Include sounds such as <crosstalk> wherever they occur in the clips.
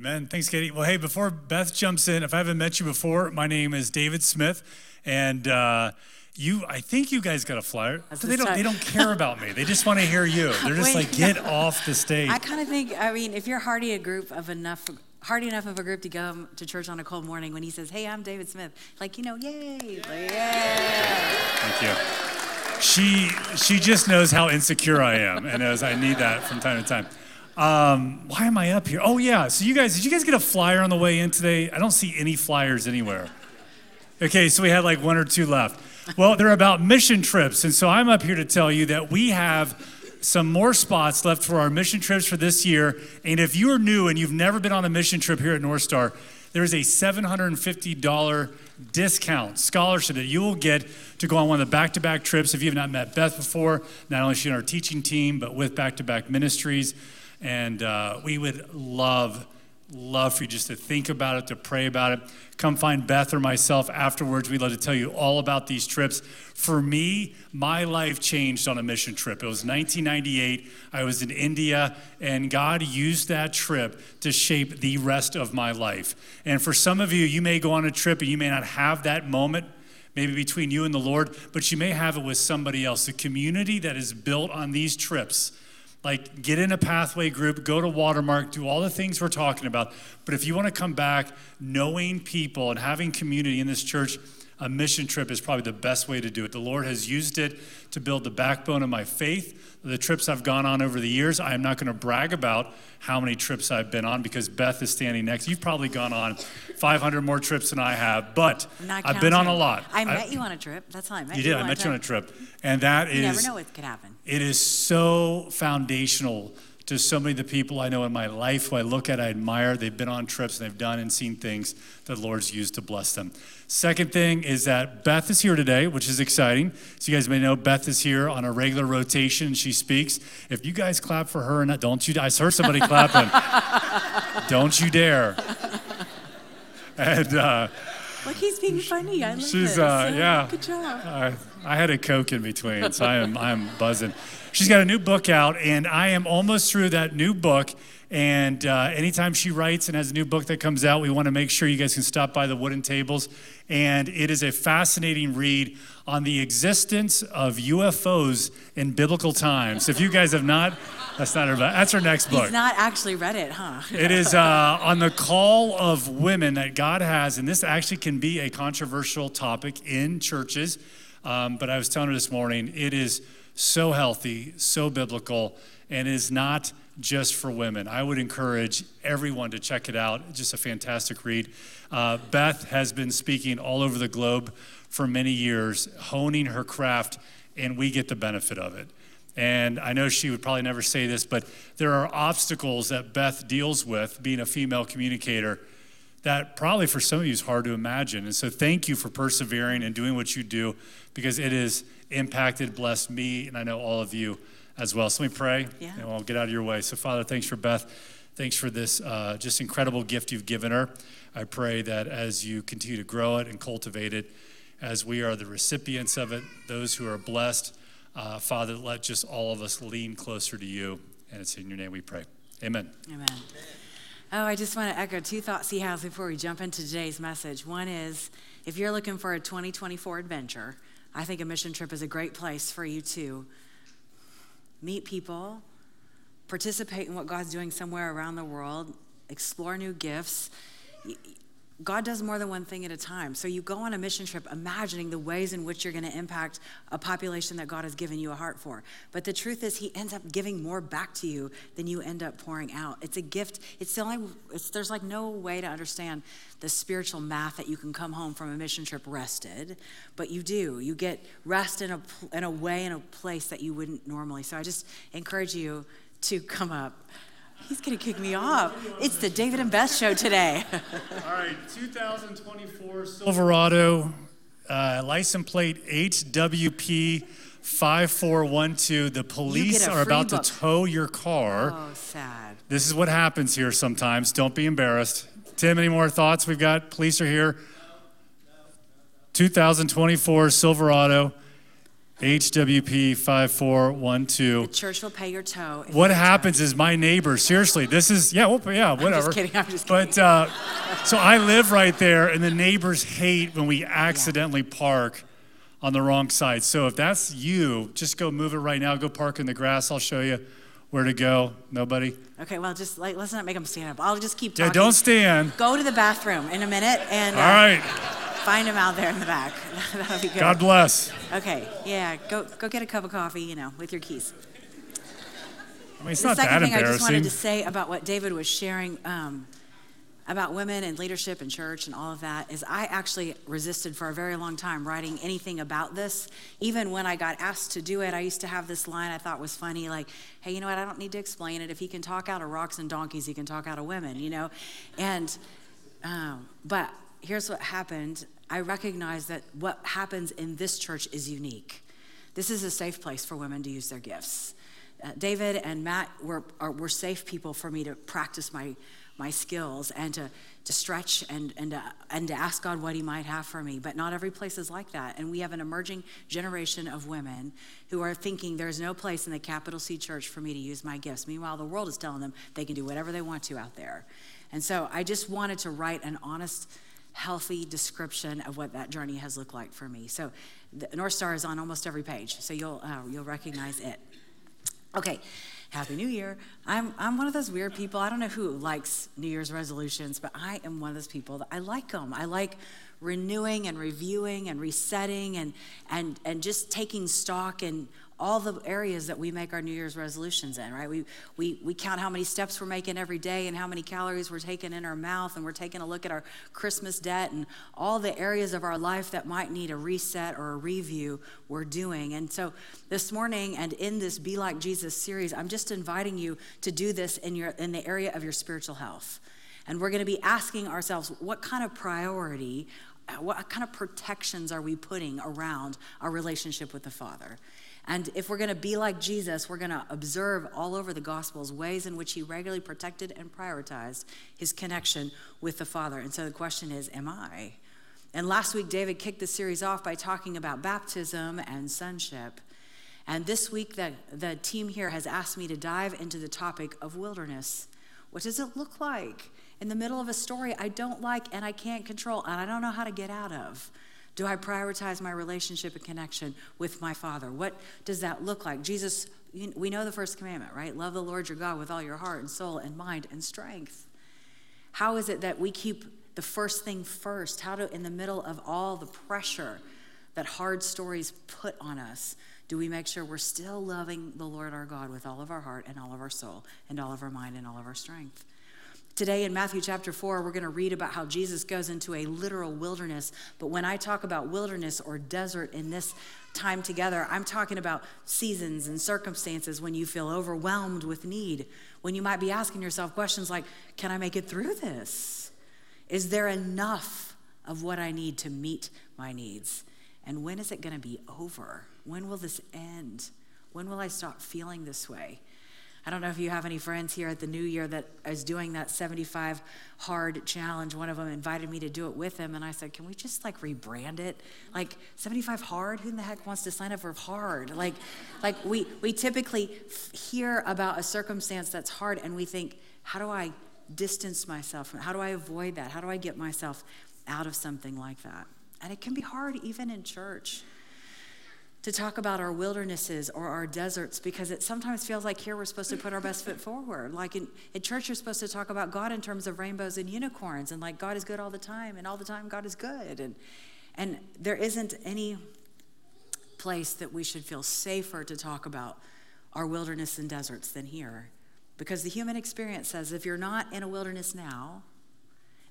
Amen. Thanks, Katie. Well, hey, before Beth jumps in, if I haven't met you before, my name is David Smith, and uh, you, I think you guys got a flyer. So they don't, start. they don't care about me. They just want to hear you. <laughs> They're just Wait, like, get off the stage. I kind of think, I mean, if you're hardy a group of enough, hardy enough of a group to go to church on a cold morning when he says, hey, I'm David Smith, like, you know, yay, like, yeah. Thank you. She she just knows how insecure I am and knows I need that from time to time. Um, why am I up here? Oh yeah. So you guys, did you guys get a flyer on the way in today? I don't see any flyers anywhere. Okay, so we had like one or two left. Well, they're about mission trips, and so I'm up here to tell you that we have some more spots left for our mission trips for this year. And if you are new and you've never been on a mission trip here at North Star, there is a $750 discount scholarship that you will get to go on one of the back to back trips. If you have not met Beth before, not only is she on our teaching team, but with back to back ministries. And uh, we would love, love for you just to think about it, to pray about it. Come find Beth or myself afterwards. We'd love to tell you all about these trips. For me, my life changed on a mission trip. It was 1998. I was in India, and God used that trip to shape the rest of my life. And for some of you, you may go on a trip and you may not have that moment maybe between you and the Lord, but you may have it with somebody else. The community that is built on these trips, like get in a pathway group, go to Watermark, do all the things we're talking about. But if you want to come back knowing people and having community in this church, a mission trip is probably the best way to do it. The Lord has used it to build the backbone of my faith. The trips I've gone on over the years, I am not going to brag about how many trips I've been on because Beth is standing next. You've probably gone on 500 more trips than I have, but I've been on a lot. I met you on a trip. That's how I met You you. did. I met you on a trip, and that is You never know what could happen. it is so foundational to so many of the people I know in my life who I look at, I admire. They've been on trips and they've done and seen things that the Lord's used to bless them. Second thing is that Beth is here today, which is exciting. So you guys may know Beth is here on a regular rotation. She speaks. If you guys clap for her, and don't you? I heard somebody clapping. <laughs> don't you dare. And uh, Look, he's being funny. I love She's, this. uh, yeah. Good job. I, I had a Coke in between, so I am I'm buzzing. She's got a new book out, and I am almost through that new book. And uh, anytime she writes and has a new book that comes out, we want to make sure you guys can stop by the wooden tables. And it is a fascinating read on the existence of UFOs in biblical times. If you guys have not, that's not her. That's her next book. He's not actually read it, huh? It is uh, on the call of women that God has, and this actually can be a controversial topic in churches. Um, but I was telling her this morning, it is so healthy, so biblical, and is not just for women. I would encourage everyone to check it out. Just a fantastic read. Uh, Beth has been speaking all over the globe for many years, honing her craft, and we get the benefit of it. And I know she would probably never say this, but there are obstacles that Beth deals with being a female communicator that probably for some of you is hard to imagine. And so thank you for persevering and doing what you do because it has impacted, blessed me, and I know all of you as well. So let me pray Yeah. and we'll get out of your way. So, Father, thanks for Beth. Thanks for this uh, just incredible gift you've given her. I pray that as you continue to grow it and cultivate it, as we are the recipients of it, those who are blessed, uh, Father, let just all of us lean closer to you. And it's in your name we pray. Amen. Amen. Oh, I just want to echo two thoughts he has before we jump into today's message. One is if you're looking for a 2024 adventure, I think a mission trip is a great place for you to meet people, participate in what God's doing somewhere around the world, explore new gifts. God does more than one thing at a time. So you go on a mission trip imagining the ways in which you're going to impact a population that God has given you a heart for. But the truth is, He ends up giving more back to you than you end up pouring out. It's a gift. It's the only. It's, there's like no way to understand the spiritual math that you can come home from a mission trip rested, but you do. You get rest in a in a way in a place that you wouldn't normally. So I just encourage you to come up. He's going to kick me off. It's the David and Beth show today. <laughs> All right, 2024 Silverado, uh, license plate HWP 5412. The police are about book. to tow your car. oh, sad. This is what happens here sometimes. Don't be embarrassed. Tim, any more thoughts? We've got police are here. 2024 Silverado. HWP 5412. The church will pay your tow. What happens is my neighbor, seriously, this is, yeah, well, yeah, whatever. I'm just kidding, I'm just But, uh, so I <laughs> live right there, and the neighbors hate when we accidentally park on the wrong side. So if that's you, just go move it right now. Go park in the grass. I'll show you where to go. Nobody? Okay, well, just like let's not make them stand up. I'll just keep Yeah, don't stand. Go to the bathroom in a minute and uh, All right. Find him out there in the back. <laughs> That'll be good. God bless. Okay, yeah, go go get a cup of coffee, you know, with your keys. I mean, it's the not second that thing I just wanted to say about what David was sharing um, about women and leadership and church and all of that is I actually resisted for a very long time writing anything about this. Even when I got asked to do it, I used to have this line I thought was funny, like, "Hey, you know what? I don't need to explain it. If he can talk out of rocks and donkeys, he can talk out of women," you know, and um, but here's what happened. I recognize that what happens in this church is unique. This is a safe place for women to use their gifts. Uh, David and Matt were, are, were safe people for me to practice my, my skills and to, to stretch and, and, to, and to ask God what He might have for me. But not every place is like that. And we have an emerging generation of women who are thinking there's no place in the capital C church for me to use my gifts. Meanwhile, the world is telling them they can do whatever they want to out there. And so I just wanted to write an honest, healthy description of what that journey has looked like for me. So the North Star is on almost every page, so you'll, uh, you'll recognize it. Okay, Happy New Year. I'm, I'm one of those weird people. I don't know who likes New Year's resolutions, but I am one of those people that I like them. I like renewing and reviewing and resetting and, and, and just taking stock in all the areas that we make our New Year's resolutions in, right? We, we, we count how many steps we're making every day and how many calories we're taking in our mouth, and we're taking a look at our Christmas debt and all the areas of our life that might need a reset or a review we're doing. And so this morning and in this Be Like Jesus series, I'm just inviting you to do this in, your, in the area of your spiritual health. And we're going to be asking ourselves what kind of priority, uh, what kind of protections are we putting around our relationship with the Father? And if we're going to be like Jesus, we're going to observe all over the Gospels ways in which he regularly protected and prioritized his connection with the Father. And so the question is, am I? And last week, David kicked the series off by talking about baptism and sonship. And this week, the, the team here has asked me to dive into the topic of wilderness. What does it look like in the middle of a story I don't like and I can't control and I don't know how to get out of? Do I prioritize my relationship and connection with my Father? What does that look like? Jesus, we know the first commandment, right? Love the Lord your God with all your heart and soul and mind and strength. How is it that we keep the first thing first? How do, in the middle of all the pressure that hard stories put on us, do we make sure we're still loving the Lord our God with all of our heart and all of our soul and all of our mind and all of our strength? Today in Matthew chapter 4, we're going to read about how Jesus goes into a literal wilderness. But when I talk about wilderness or desert in this time together, I'm talking about seasons and circumstances when you feel overwhelmed with need, when you might be asking yourself questions like, Can I make it through this? Is there enough of what I need to meet my needs? And when is it going to be over? When will this end? When will I stop feeling this way? I don't know if you have any friends here at the new year that is doing that 75 hard challenge. One of them invited me to do it with him, and I said, Can we just like rebrand it? Like 75 hard? Who in the heck wants to sign up for hard? Like, like we, we typically hear about a circumstance that's hard, and we think, How do I distance myself from it? How do I avoid that? How do I get myself out of something like that? And it can be hard even in church to talk about our wildernesses or our deserts because it sometimes feels like here we're supposed to put our best foot <laughs> forward. Like in, in church, you're supposed to talk about God in terms of rainbows and unicorns and like God is good all the time and all the time God is good. And, and there isn't any place that we should feel safer to talk about our wilderness and deserts than here. Because the human experience says if you're not in a wilderness now,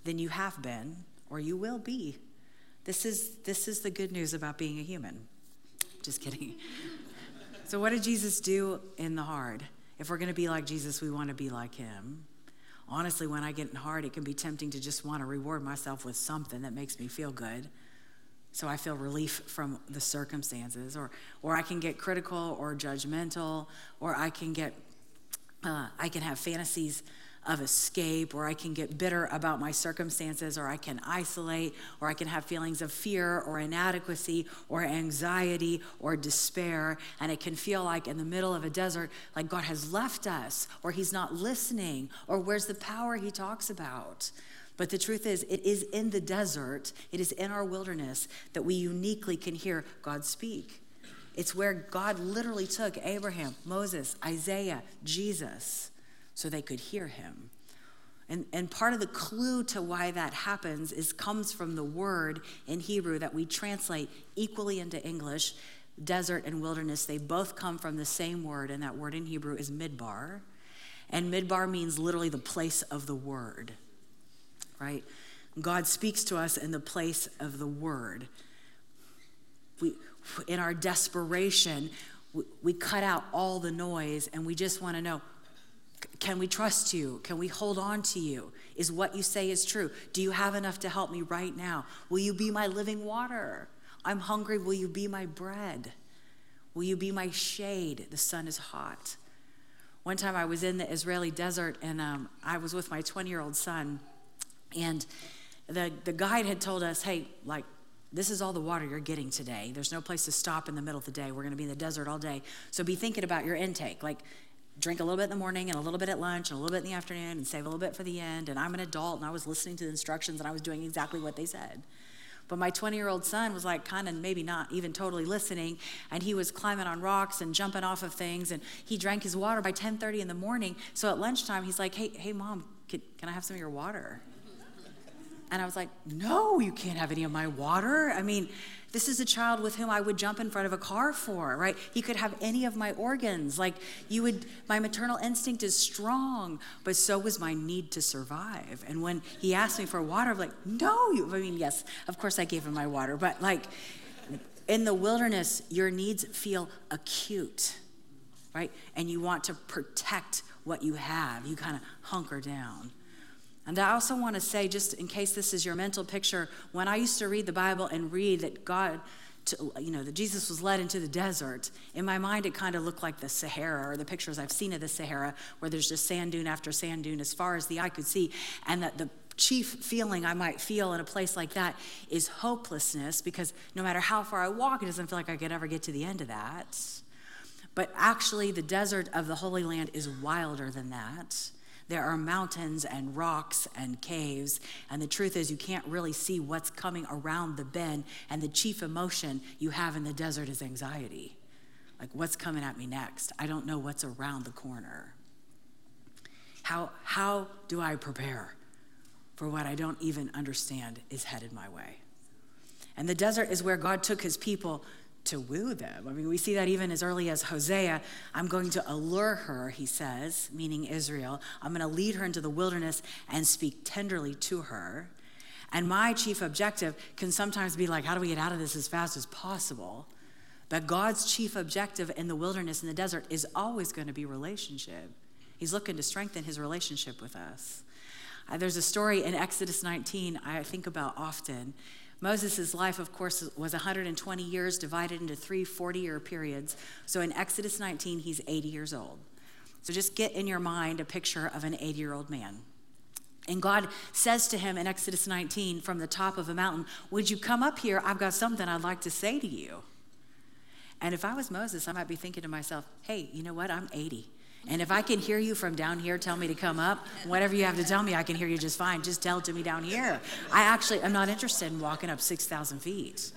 then you have been or you will be. This is, this is the good news about being a human. Just kidding. So, what did Jesus do in the hard? If we're going to be like Jesus, we want to be like him. Honestly, when I get in hard, it can be tempting to just want to reward myself with something that makes me feel good. So I feel relief from the circumstances, or, or I can get critical or judgmental, or I can get, uh, I can have fantasies of escape, or I can get bitter about my circumstances, or I can isolate, or I can have feelings of fear or inadequacy or anxiety or despair. And it can feel like in the middle of a desert, like God has left us, or He's not listening, or where's the power He talks about? But the truth is, it is in the desert, it is in our wilderness that we uniquely can hear God speak. It's where God literally took Abraham, Moses, Isaiah, Jesus, so they could hear him. And, and part of the clue to why that happens is comes from the word in Hebrew that we translate equally into English. Desert and wilderness, they both come from the same word, and that word in Hebrew is midbar. And midbar means literally the place of the word right? God speaks to us in the place of the word. We, in our desperation, we, we cut out all the noise and we just want to know can we trust you? Can we hold on to you? Is what you say is true? Do you have enough to help me right now? Will you be my living water? I'm hungry. Will you be my bread? Will you be my shade? The sun is hot. One time I was in the Israeli desert and um, I was with my 20 year old son and the, the guide had told us, hey, like, this is all the water you're getting today. There's no place to stop in the middle of the day. We're going to be in the desert all day. So be thinking about your intake. Like, drink a little bit in the morning and a little bit at lunch and a little bit in the afternoon and save a little bit for the end. And I'm an adult and I was listening to the instructions and I was doing exactly what they said. But my 20 year old son was like kind of maybe not even totally listening. And he was climbing on rocks and jumping off of things. And he drank his water by 10:30 in the morning. So at lunchtime, he's like, hey, hey, mom, can, can I have some of your water? And I was like, no, you can't have any of my water. I mean, this is a child with whom I would jump in front of a car for, right? He could have any of my organs. Like, you would, my maternal instinct is strong, but so was my need to survive. And when he asked me for water, I'm like, no, you, I mean, yes, of course I gave him my water, but like, in the wilderness, your needs feel acute, right? And you want to protect what you have. You kind of hunker down. And I also want to say, just in case this is your mental picture, when I used to read the Bible and read that God, to, you know, that Jesus was led into the desert, in my mind it kind of looked like the Sahara or the pictures I've seen of the Sahara, where there's just sand dune after sand dune as far as the eye could see, and that the chief feeling I might feel in a place like that is hopelessness because no matter how far I walk, it doesn't feel like I could ever get to the end of that. But actually, the desert of the Holy Land is wilder than that. There are mountains and rocks and caves. And the truth is, you can't really see what's coming around the bend. And the chief emotion you have in the desert is anxiety. Like, what's coming at me next? I don't know what's around the corner. How, how do I prepare for what I don't even understand is headed my way? And the desert is where God took his people to woo them. I mean, we see that even as early as Hosea. I'm going to allure her, he says, meaning Israel. I'm going to lead her into the wilderness and speak tenderly to her. And my chief objective can sometimes be like, how do we get out of this as fast as possible? But God's chief objective in the wilderness, in the desert, is always going to be relationship. He's looking to strengthen his relationship with us. Uh, there's a story in Exodus 19 I think about often. Moses' life, of course, was 120 years divided into three 40 year periods. So in Exodus 19, he's 80 years old. So just get in your mind a picture of an 80 year old man. And God says to him in Exodus 19 from the top of a mountain, Would you come up here? I've got something I'd like to say to you. And if I was Moses, I might be thinking to myself, Hey, you know what? I'm 80. And if I can hear you from down here, tell me to come up. Whatever you have to tell me, I can hear you just fine. Just tell it to me down here. I actually am not interested in walking up 6,000 feet,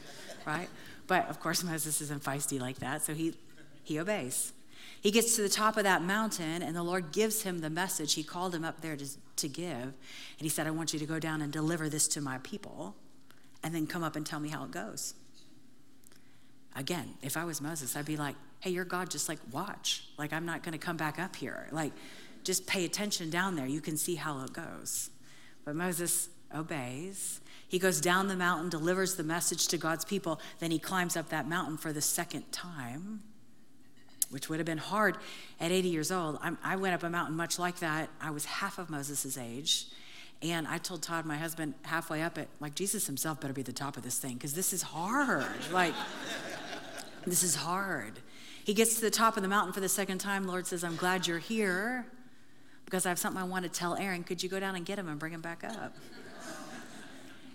right? But of course, <laughs> Moses isn't feisty like that, so he, he obeys. He gets to the top of that mountain, and the Lord gives him the message he called him up there to, to give. And he said, I want you to go down and deliver this to my people, and then come up and tell me how it goes. Again, if I was Moses, I'd be like, hey, your God, just like watch. Like, I'm not going to come back up here. Like, just pay attention down there. You can see how it goes. But Moses obeys. He goes down the mountain, delivers the message to God's people. Then he climbs up that mountain for the second time, which would have been hard at 80 years old. I'm, i went up a mountain much like that. I was half of Moses' age. And I told Todd, my husband, halfway up it, like, Jesus himself better be the top of this thing because this is hard. like, this is hard. He gets to the top of the mountain for the second time. Lord says, I'm glad you're here. because I have something I want to tell Aaron. Could you go down and get him and bring him back up?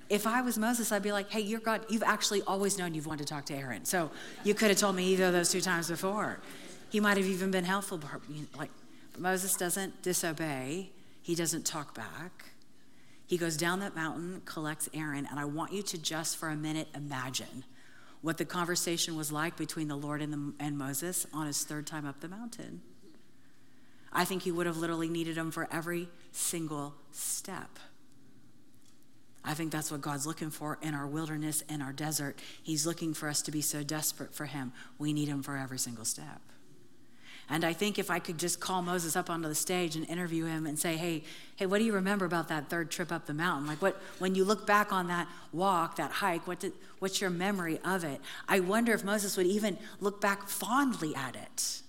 if I was Moses, I'd be like, hey, you're God, you've actually always known you've wanted to talk to Aaron. So you could have told me either of those two times before. He might have even been helpful. Like Moses doesn't disobey, he doesn't talk back. He goes down that mountain, collects Aaron, and I want you to just for a minute imagine what the conversation was like between the Lord and, the, and Moses on his third time up the mountain. I think he would have literally needed him for every single step. I think that's what God's looking for in our wilderness, in our desert. He's looking for us to be so desperate for Him. We need Him for every single step. And I think if I could just call Moses up onto the stage and interview him and say, hey, hey, what do you remember about that third trip up the mountain? Like, what, when you look back on that walk, that hike, what did, what's your memory of it? I wonder if Moses would even look back fondly at it.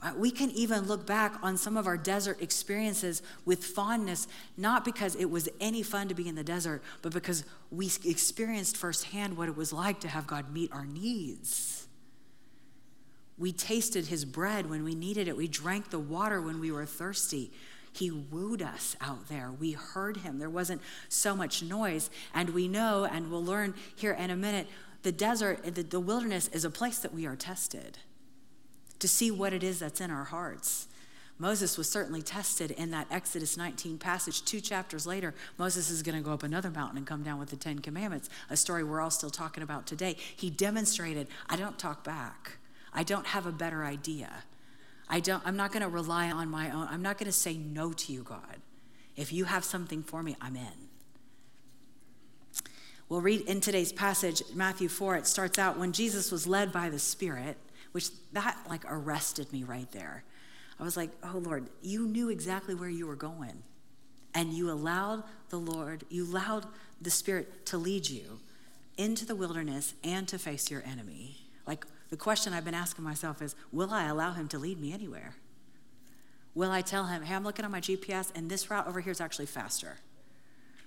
Uh, we can even look back on some of our desert experiences with fondness, not because it was any fun to be in the desert, but because we experienced firsthand what it was like to have God meet our needs. We tasted his bread when we needed it, we drank the water when we were thirsty. He wooed us out there. We heard him. There wasn't so much noise. And we know, and we'll learn here in a minute, the desert, the, the wilderness is a place that we are tested to see what it is that's in our hearts. Moses was certainly tested in that Exodus 19 passage. Two chapters later, Moses is going to go up another mountain and come down with the Ten Commandments, a story we're all still talking about today. He demonstrated, I don't talk back. I don't have a better idea. I don't, I'm not going to rely on my own. I'm not going to say no to you, God. If you have something for me, I'm in. We'll read in today's passage, Matthew 4, it starts out when Jesus was led by the Spirit which that like arrested me right there. I was like, oh Lord, you knew exactly where you were going. And you allowed the Lord, you allowed the Spirit to lead you into the wilderness and to face your enemy. Like the question I've been asking myself is will I allow him to lead me anywhere? Will I tell him, hey, I'm looking at my GPS and this route over here is actually faster?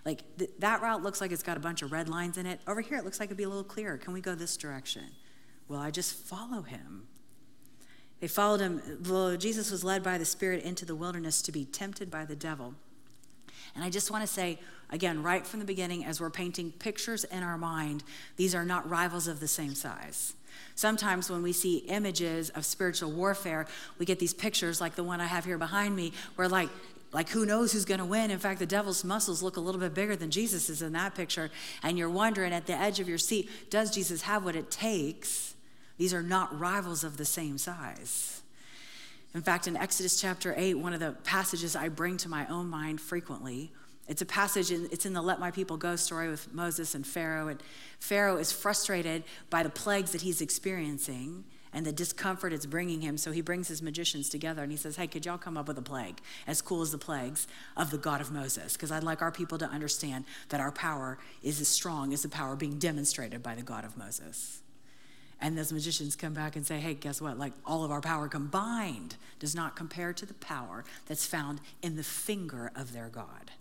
Like th- that route looks like it's got a bunch of red lines in it. Over here, it looks like it'd be a little clearer. Can we go this direction? Will I just follow him? They followed him. Well, Jesus was led by the Spirit into the wilderness to be tempted by the devil. And I just want to say, again, right from the beginning, as we're painting pictures in our mind, these are not rivals of the same size. Sometimes when we see images of spiritual warfare, we get these pictures like the one I have here behind me, where like like who knows who's going to win in fact the devil's muscles look a little bit bigger than jesus is in that picture and you're wondering at the edge of your seat does jesus have what it takes these are not rivals of the same size. In fact, in Exodus chapter 8, one of the passages I bring to my own mind frequently, it's a passage, in, it's in the Let My People Go story with Moses and Pharaoh. And Pharaoh is frustrated by the plagues that he's experiencing and the discomfort it's bringing him. So he brings his magicians together and he says, Hey, could y'all come up with a plague as cool as the plagues of the God of Moses? Because I'd like our people to understand that our power is as strong as the power being demonstrated by the God of Moses. And those magicians come back and say, hey, guess what? Like all of our power combined does not compare to the power that's found in the finger of their God.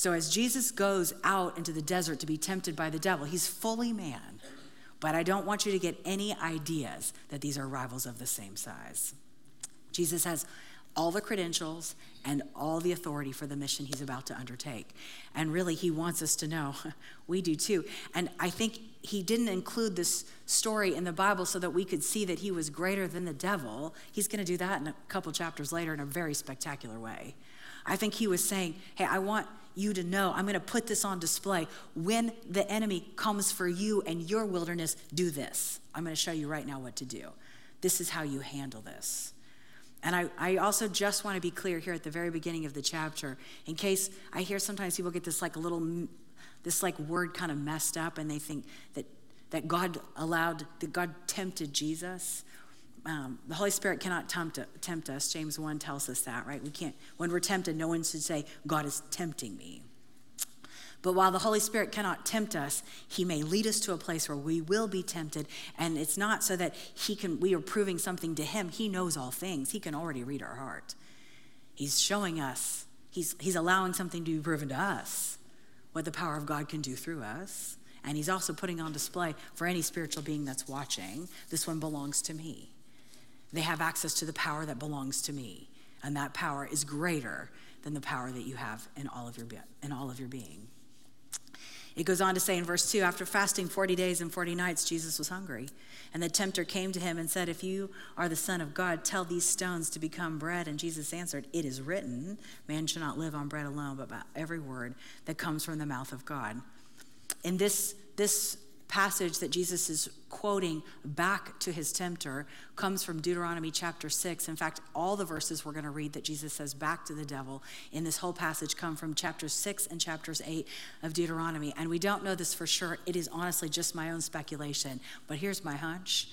So as Jesus goes out into the desert to be tempted by the devil, he's fully man. But I don't want you to get any ideas that these are rivals of the same size. Jesus has all the credentials and all the authority for the mission he's about to undertake. And really, he wants us to know. <laughs> we do too. And I think he didn't include this story in the Bible so that we could see that he was greater than the devil. He's going to do that in a couple chapters later in a very spectacular way. I think he was saying, Hey, I want you to know, I'm going to put this on display. When the enemy comes for you and your wilderness, do this. I'm going to show you right now what to do. This is how you handle this. And I, I also just want to be clear here at the very beginning of the chapter, in case I hear sometimes people get this like a little, this like word kind of messed up and they think that, that God allowed, that God tempted Jesus. Um, the Holy Spirit cannot tempt, tempt us. James 1 tells us that, right? We can't, when we're tempted, no one should say, God is tempting me. But while the Holy Spirit cannot tempt us, He may lead us to a place where we will be tempted. And it's not so that He can, we are proving something to Him. He knows all things, He can already read our heart. He's showing us, He's, he's allowing something to be proven to us, what the power of God can do through us. And He's also putting on display for any spiritual being that's watching this one belongs to me. They have access to the power that belongs to me. And that power is greater than the power that you have in all of your, in all of your being. It goes on to say in verse 2 after fasting 40 days and 40 nights, Jesus was hungry. And the tempter came to him and said, If you are the Son of God, tell these stones to become bread. And Jesus answered, It is written, Man shall not live on bread alone, but by every word that comes from the mouth of God. In this, this passage that Jesus is quoting back to his tempter comes from Deuteronomy chapter 6. In fact, all the verses we're going to read that Jesus says back to the devil in this whole passage come from chapter 6 and chapters 8 of Deuteronomy. And we don't know this for sure. It is honestly just my own speculation. But here's my hunch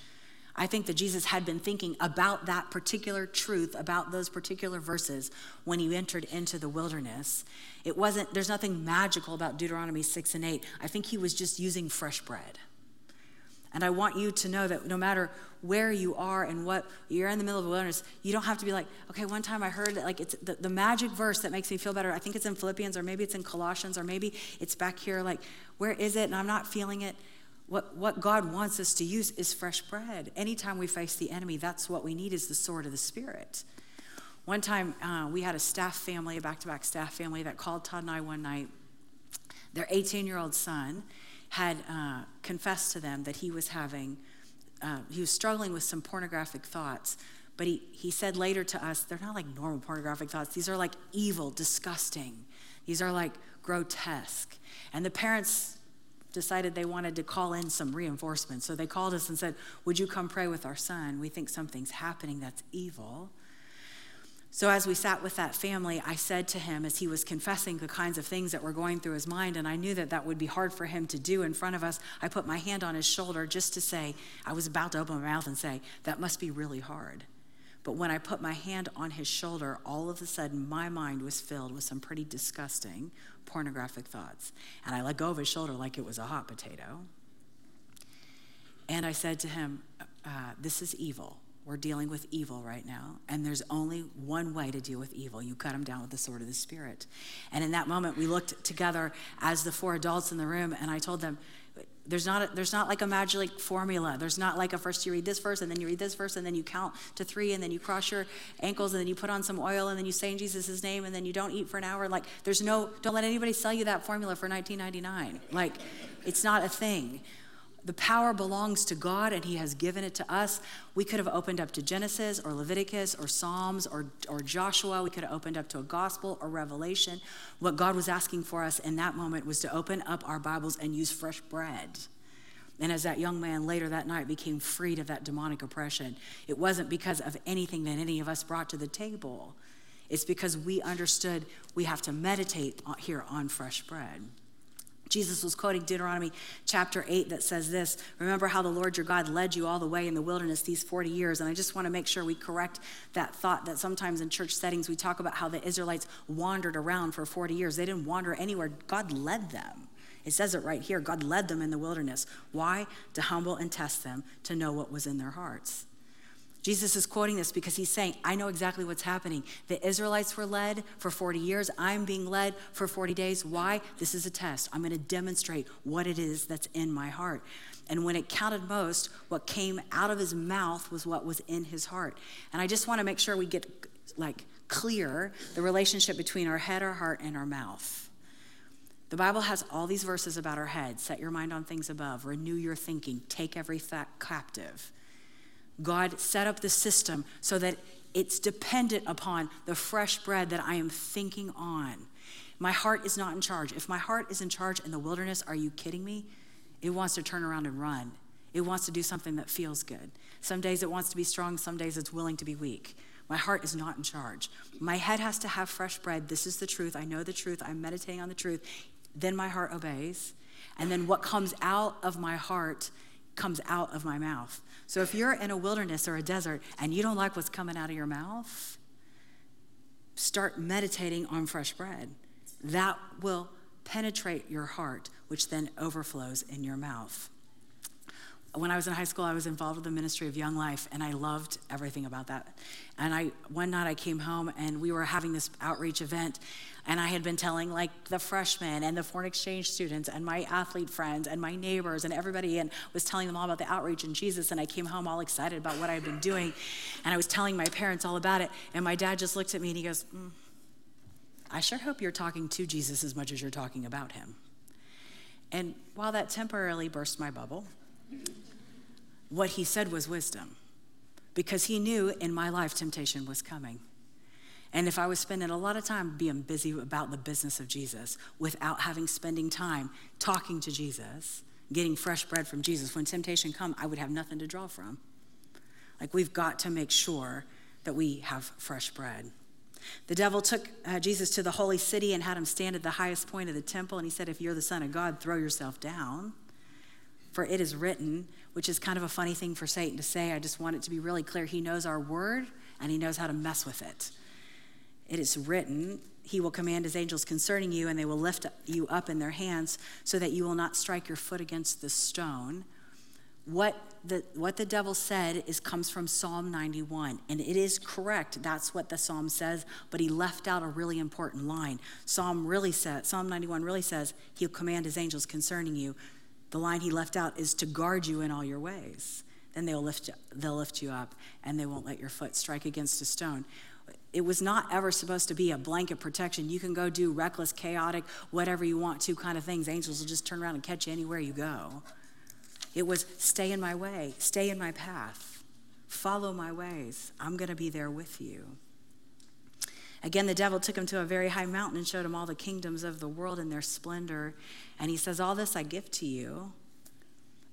I think that Jesus had been thinking about that particular truth, about those particular verses when he entered into the wilderness. It wasn't, there's nothing magical about Deuteronomy 6 and 8. I think he was just using fresh bread. And I want you to know that no matter where you are and what you're in the middle of the wilderness, you don't have to be like, okay, one time I heard that like it's the, the magic verse that makes me feel better. I think it's in Philippians or maybe it's in Colossians or maybe it's back here. Like, where is it? And I'm not feeling it. What, what God wants us to use is fresh bread. Anytime we face the enemy, that's what we need is the sword of the Spirit. One time, uh, we had a staff family, a back to back staff family, that called Todd and I one night. Their 18 year old son had uh, confessed to them that he was having, uh, he was struggling with some pornographic thoughts. But he, he said later to us, they're not like normal pornographic thoughts. These are like evil, disgusting. These are like grotesque. And the parents decided they wanted to call in some reinforcements. So they called us and said, Would you come pray with our son? We think something's happening that's evil. So, as we sat with that family, I said to him as he was confessing the kinds of things that were going through his mind, and I knew that that would be hard for him to do in front of us, I put my hand on his shoulder just to say, I was about to open my mouth and say, That must be really hard. But when I put my hand on his shoulder, all of a sudden my mind was filled with some pretty disgusting pornographic thoughts. And I let go of his shoulder like it was a hot potato. And I said to him, uh, This is evil. We're dealing with evil right now, and there's only one way to deal with evil. You cut him down with the sword of the Spirit. And in that moment, we looked together as the four adults in the room, and I told them, there's not, a, there's not like a magic formula. There's not like a first you read this verse and then you read this verse and then you count to three and then you cross your ankles and then you put on some oil and then you say in Jesus' name and then you don't eat for an hour. Like there's no, don't let anybody sell you that formula for 1999. Like it's not a thing. The power belongs to God and He has given it to us. We could have opened up to Genesis or Leviticus or Psalms or, or Joshua. We could have opened up to a gospel or Revelation. What God was asking for us in that moment was to open up our Bibles and use fresh bread. And as that young man later that night became freed of that demonic oppression, it wasn't because of anything that any of us brought to the table. It's because we understood we have to meditate here on fresh bread. Jesus was quoting Deuteronomy chapter 8 that says this Remember how the Lord your God led you all the way in the wilderness these 40 years. And I just want to make sure we correct that thought that sometimes in church settings we talk about how the Israelites wandered around for 40 years. They didn't wander anywhere, God led them. It says it right here God led them in the wilderness. Why? To humble and test them, to know what was in their hearts. Jesus is quoting this because he's saying, I know exactly what's happening. The Israelites were led for 40 years. I'm being led for 40 days. Why? This is a test. I'm going to demonstrate what it is that's in my heart. And when it counted most, what came out of his mouth was what was in his heart. And I just want to make sure we get like clear the relationship between our head, our heart, and our mouth. The Bible has all these verses about our head. Set your mind on things above, renew your thinking, take every thought captive. God set up the system so that it's dependent upon the fresh bread that I am thinking on. My heart is not in charge. If my heart is in charge in the wilderness, are you kidding me? It wants to turn around and run. It wants to do something that feels good. Some days it wants to be strong, some days it's willing to be weak. My heart is not in charge. My head has to have fresh bread. This is the truth. I know the truth. I'm meditating on the truth. Then my heart obeys. And then what comes out of my heart comes out of my mouth. So if you're in a wilderness or a desert and you don't like what's coming out of your mouth, start meditating on fresh bread. That will penetrate your heart, which then overflows in your mouth. When I was in high school, I was involved with the ministry of Young Life, and I loved everything about that. And I one night I came home and we were having this outreach event, And I had been telling like the freshmen and the foreign exchange students and my athlete friends and my neighbors and everybody and was telling them all about the outreach in Jesus. And I came home all excited about what I'd been doing. And I was telling my parents all about it. And my dad just looked at me and he goes, mm, I sure hope you're talking to Jesus as much as you're talking about him. And while that temporarily burst my bubble, what he said was wisdom because he knew in my life temptation was coming. And if I was spending a lot of time being busy about the business of Jesus without having spending time talking to Jesus, getting fresh bread from Jesus, when temptation come, I would have nothing to draw from. Like we've got to make sure that we have fresh bread. The devil took uh, Jesus to the holy city and had him stand at the highest point of the temple, and he said, If you're the Son of God, throw yourself down. For it is written, which is kind of a funny thing for Satan to say. I just want it to be really clear. He knows our word and he knows how to mess with it. It is written, He will command His angels concerning you, and they will lift you up in their hands so that you will not strike your foot against the stone. What the, what the devil said is comes from Psalm 91, and it is correct. That's what the psalm says, but he left out a really important line. Psalm really says, Psalm 91 really says, He'll command His angels concerning you. The line he left out is to guard you in all your ways. Then they'll lift, they'll lift you up, and they won't let your foot strike against a stone it was not ever supposed to be a blanket protection. You can go do reckless, chaotic, whatever you want to kind of things. Angels will just turn around and catch you anywhere you go. It was stay in my way, stay in my path, follow my ways. I'm going to be there with you. Again, the devil took him to a very high mountain and showed him all the kingdoms of the world and their splendor. And he says, All this I give to you.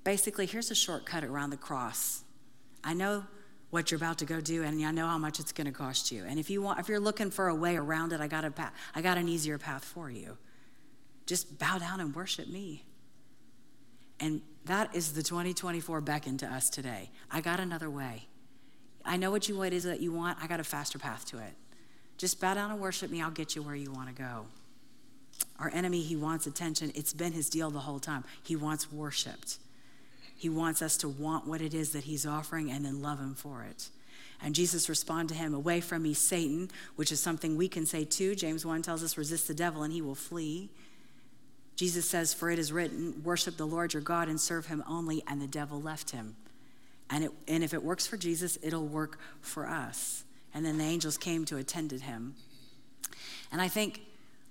Basically, here's a shortcut around the cross. I know what you're about to go do, and I know how much it's going to cost you. And if you want, if you're looking for a way around it, I got a path, I got an easier path for you. Just bow down and worship me. And that is the 2024 beckon to us today. I got another way. I know what you what is that you want. I got a faster path to it. Just bow down and worship me. I'll get you where you want to go. Our enemy, he wants attention. It's been his deal the whole time. He wants worshiped. He wants us to want what it is that he's offering and then love him for it. And Jesus responded to him, Away from me, Satan, which is something we can say too. James 1 tells us, Resist the devil and he will flee. Jesus says, For it is written, Worship the Lord your God and serve him only, and the devil left him. And, it, and if it works for Jesus, it'll work for us. And then the angels came to attend him. And I think,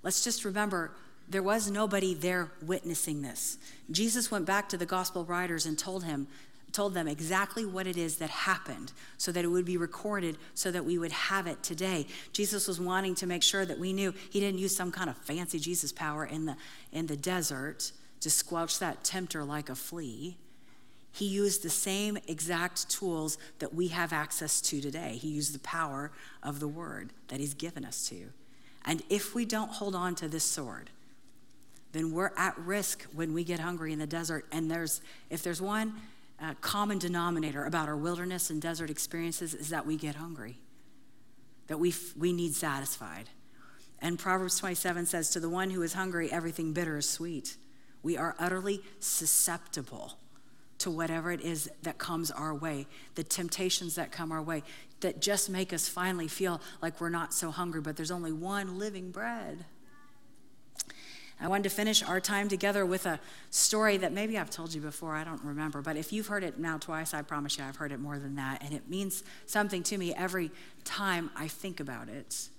let's just remember there was nobody there witnessing this. Jesus went back to the gospel writers and told him told them exactly what it is that happened so that it would be recorded so that we would have it today. Jesus was wanting to make sure that we knew he didn't use some kind of fancy Jesus power in the in the desert to squelch that tempter like a flea. He used the same exact tools that we have access to today. He used the power of the word that he's given us to. And if we don't hold on to this sword, then we're at risk when we get hungry in the desert. And there's, if there's one uh, common denominator about our wilderness and desert experiences, is that we get hungry, that we, we need satisfied. And Proverbs 27 says, To the one who is hungry, everything bitter is sweet. We are utterly susceptible to whatever it is that comes our way, the temptations that come our way, that just make us finally feel like we're not so hungry, but there's only one living bread. I wanted to finish our time together with a story that maybe I've told you before, I don't remember, but if you've heard it now twice, I promise you I've heard it more than that. And it means something to me every time I think about it.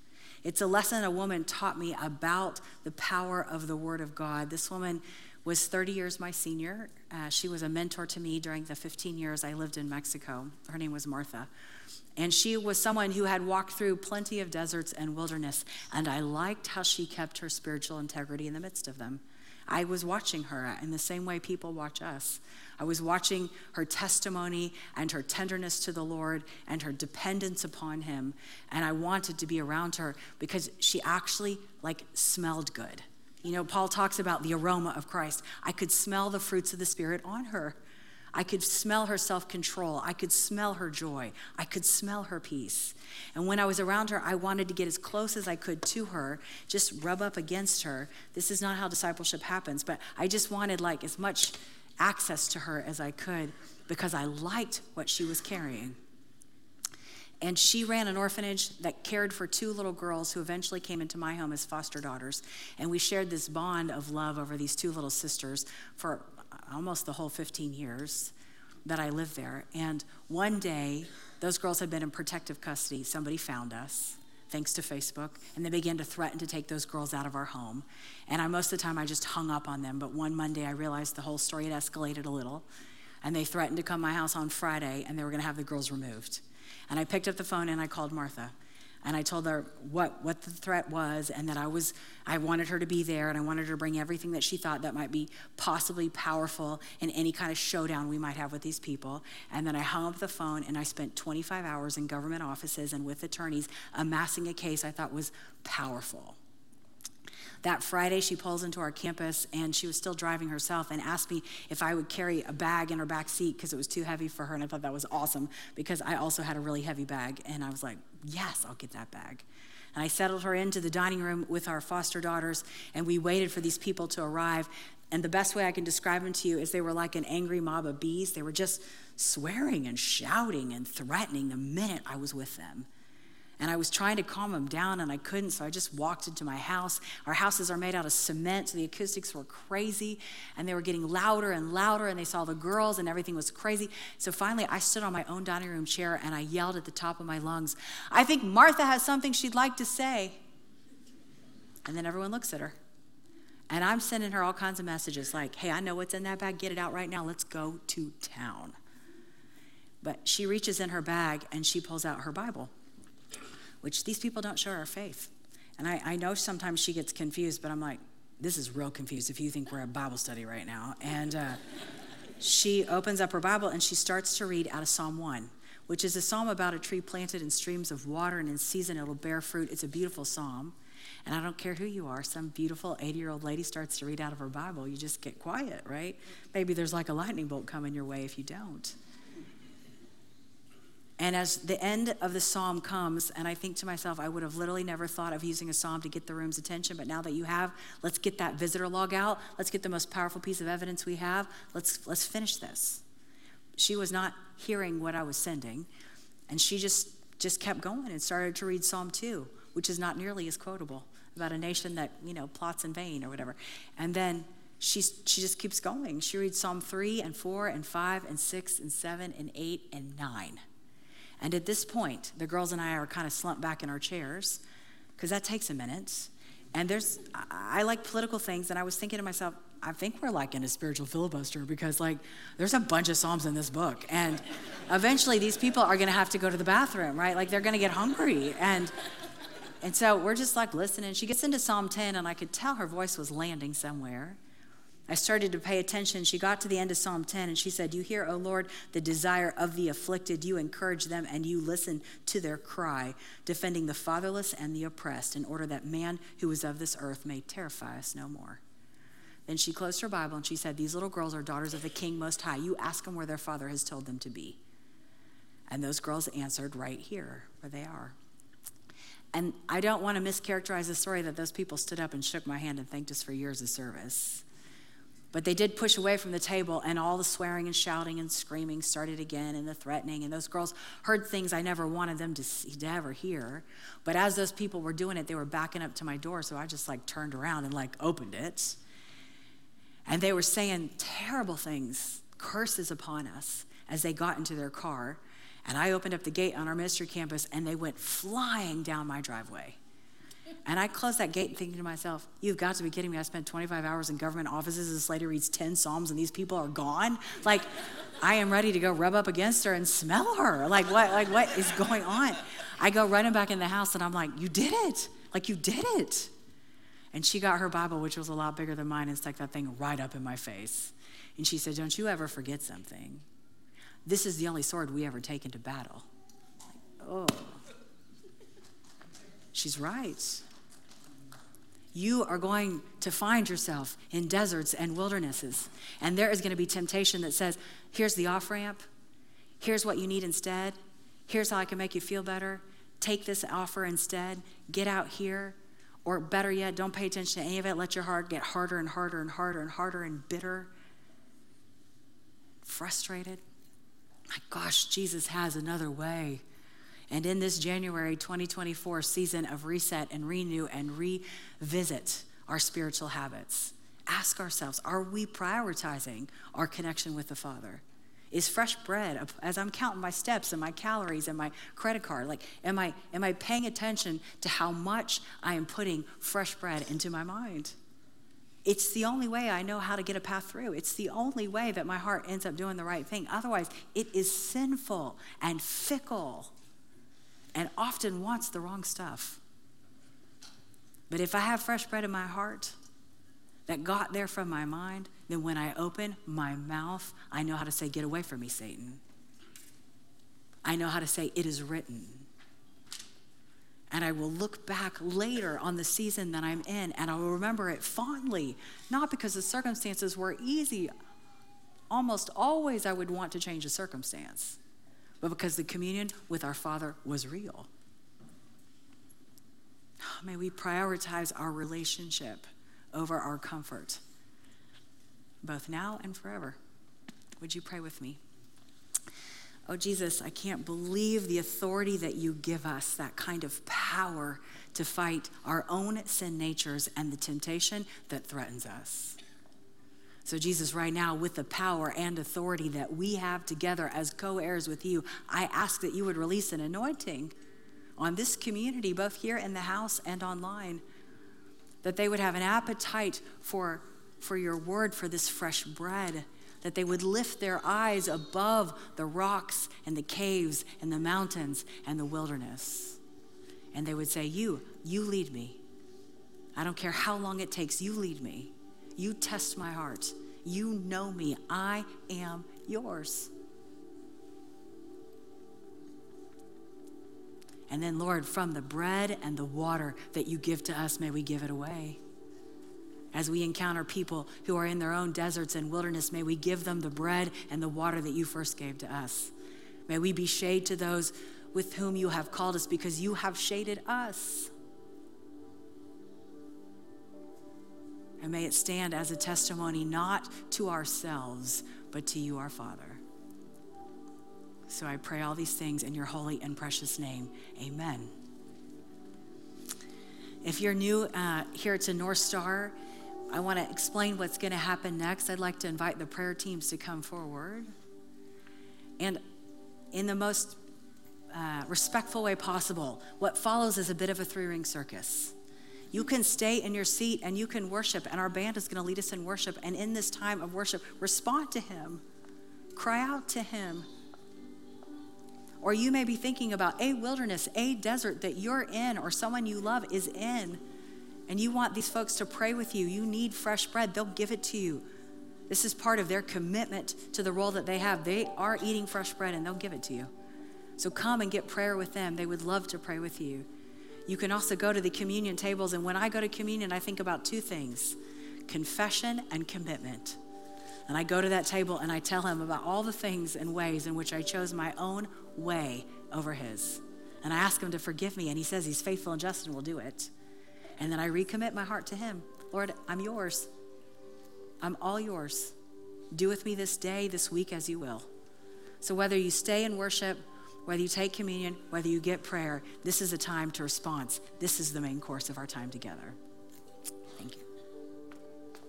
It's a lesson a woman taught me about the power of the Word of God. This woman was 30 years my senior. Uh, she was a mentor to me during the 15 years I lived in Mexico. Her name was Martha. And she was someone who had walked through plenty of deserts and wilderness, and I liked how she kept her spiritual integrity in the midst of them. I was watching her in the same way people watch us. I was watching her testimony and her tenderness to the Lord and her dependence upon him, and I wanted to be around her because she actually like smelled good. You know, Paul talks about the aroma of Christ. I could smell the fruits of the Spirit on her. I could smell her self control. I could smell her joy. I could smell her peace. And when I was around her, I wanted to get as close as I could to her, just rub up against her. This is not how discipleship happens, but I just wanted like as much access to her as I could because I liked what she was carrying. And she ran an orphanage that cared for two little girls who eventually came into my home as foster daughters. And we shared this bond of love over these two little sisters for almost the whole 15 years that I lived there. And one day, those girls had been in protective custody. Somebody found us, thanks to Facebook, and they began to threaten to take those girls out of our home. And I, most of the time, I just hung up on them. But one Monday, I realized the whole story had escalated a little. And they threatened to come to my house on Friday, and they were going to have the girls removed. And I picked up the phone and I called Martha. And I told her what, what the threat was and that I was I wanted her to be there and I wanted her to bring everything that she thought that might be possibly powerful in any kind of showdown we might have with these people. And then I hung up the phone and I spent 25 hours in government offices and with attorneys amassing a case I thought was powerful. That Friday, she pulls into our campus and she was still driving herself and asked me if I would carry a bag in her back seat because it was too heavy for her. And I thought that was awesome because I also had a really heavy bag. And I was like, yes, I'll get that bag. And I settled her into the dining room with our foster daughters, and we waited for these people to arrive. And the best way I can describe them to you is they were like an angry mob of bees. They were just swearing and shouting and threatening the minute I was with them. And I was trying to calm them down and I couldn't, so I just walked into my house. Our houses are made out of cement, so the acoustics were crazy. And they were getting louder and louder, and they saw the girls, and everything was crazy. So finally, I stood on my own dining room chair and I yelled at the top of my lungs, I think Martha has something she'd like to say. And then everyone looks at her. And I'm sending her all kinds of messages like, hey, I know what's in that bag, get it out right now, let's go to town. But she reaches in her bag and she pulls out her Bible which these people don't share our faith. And I, I know sometimes she gets confused, but I'm like, this is real confused if you think we're at Bible study right now. And uh, she opens up her Bible and she starts to read out of Psalm 1, which is a psalm about a tree planted in streams of water, and in season it'll bear fruit. It's a beautiful psalm. And I don't care who you are, some beautiful 80 year old lady starts to read out of her Bible, you just get quiet, right? Maybe there's like a lightning bolt coming your way if you don't. And as the end of the psalm comes, and I think to myself, I would have literally never thought of using a psalm to get the room's attention, but now that you have, let's get that visitor log out. Let's get the most powerful piece of evidence we have. Let's, let's finish this. She was not hearing what I was sending, and she just, just kept going and started to read Psalm 2, which is not nearly as quotable about a nation that, you know, plots in vain or whatever. And then she, she just keeps going. She reads Psalm 3 and 4 and 5 and 6 and 7 and 8 and 9. And at this point, the girls and I are kind of slumped back in our chairs because that takes a minute. And there's, I, like political things, and I was thinking to myself, I think we're like in a spiritual filibuster because, like, there's a bunch of Psalms in this book. And eventually, these people are going to have to go to the bathroom, right? Like, they're going to get hungry. And, and so we're just like listening. She gets into Psalm 10, and I could tell her voice was landing somewhere. I started to pay attention. She got to the end of Psalm 10 and she said, You hear, O Lord, the desire of the afflicted. You encourage them and you listen to their cry, defending the fatherless and the oppressed, in order that man who is of this earth may terrify us no more. Then she closed her Bible and she said, These little girls are daughters of the King Most High. You ask them where their father has told them to be. And those girls answered, Right here, where they are. And I don't want to mischaracterize the story that those people stood up and shook my hand and thanked us for years of service. But they did push away from the table, and all the swearing and shouting and screaming started again, and the threatening. And those girls heard things I never wanted them to, see, to ever hear. But as those people were doing it, they were backing up to my door, so I just like turned around and like opened it. And they were saying terrible things, curses upon us as they got into their car. And I opened up the gate on our ministry campus, and they went flying down my driveway. And I closed that gate thinking to myself, you've got to be kidding me. I spent 25 hours in government offices. This lady reads 10 Psalms and these people are gone. Like, I am ready to go rub up against her and smell her. Like, what, like, what is going on? I go running back in the house and I'm like, you did it. Like, you did it. And she got her Bible, which was a lot bigger than mine, and stuck that thing right up in my face. And she said, Don't you ever forget something. This is the only sword we ever take into battle. oh. She's right you are going to find yourself in deserts and wildernesses. And there is going to be temptation that says, here's the off ramp, here's what you need instead, here's how I can make you feel better. Take this offer instead, get out here. Or better yet, don't pay attention to any of it. Let your heart get harder and harder and harder and harder and bitter, frustrated. My gosh, Jesus has another way. And in this January 2024 season of reset and renew and revisit our spiritual habits, ask ourselves are we prioritizing our connection with the Father? Is fresh bread, as I'm counting my steps and my calories and my credit card, like, am I, am I paying attention to how much I am putting fresh bread into my mind? It's the only way I know how to get a path through. It's the only way that my heart ends up doing the right thing. Otherwise, it is sinful and fickle and often wants the wrong stuff. But if I have fresh bread in my heart that got there from my mind, then when I open my mouth, I know how to say, Get away from me, Satan. I know how to say, It is written. And I will look back later on the season that I'm in and I will remember it fondly, not because the circumstances were easy. Almost always I would want to change the circumstance but because the communion with our Father was real. Oh, may we prioritize our relationship over our comfort, both now and forever. Would you pray with me? Oh, Jesus, I can't believe the authority that you give us, that kind of power to fight our own sin natures and the temptation that threatens us. So, Jesus, right now, with the power and authority that we have together as co heirs with you, I ask that you would release an anointing on this community, both here in the house and online, that they would have an appetite for, for your word, for this fresh bread, that they would lift their eyes above the rocks and the caves and the mountains and the wilderness. And they would say, You, you lead me. I don't care how long it takes, you lead me. You test my heart. You know me. I am yours. And then, Lord, from the bread and the water that you give to us, may we give it away. As we encounter people who are in their own deserts and wilderness, may we give them the bread and the water that you first gave to us. May we be shade to those with whom you have called us because you have shaded us. And may it stand as a testimony not to ourselves, but to you, our Father. So I pray all these things in your holy and precious name. Amen. If you're new uh, here to North Star, I want to explain what's going to happen next. I'd like to invite the prayer teams to come forward. And in the most uh, respectful way possible, what follows is a bit of a three ring circus. You can stay in your seat and you can worship, and our band is going to lead us in worship. And in this time of worship, respond to Him, cry out to Him. Or you may be thinking about a wilderness, a desert that you're in, or someone you love is in, and you want these folks to pray with you. You need fresh bread, they'll give it to you. This is part of their commitment to the role that they have. They are eating fresh bread and they'll give it to you. So come and get prayer with them. They would love to pray with you. You can also go to the communion tables, and when I go to communion, I think about two things confession and commitment. And I go to that table and I tell him about all the things and ways in which I chose my own way over his. And I ask him to forgive me, and he says he's faithful and just and will do it. And then I recommit my heart to him Lord, I'm yours. I'm all yours. Do with me this day, this week, as you will. So whether you stay in worship, whether you take communion, whether you get prayer, this is a time to response. This is the main course of our time together.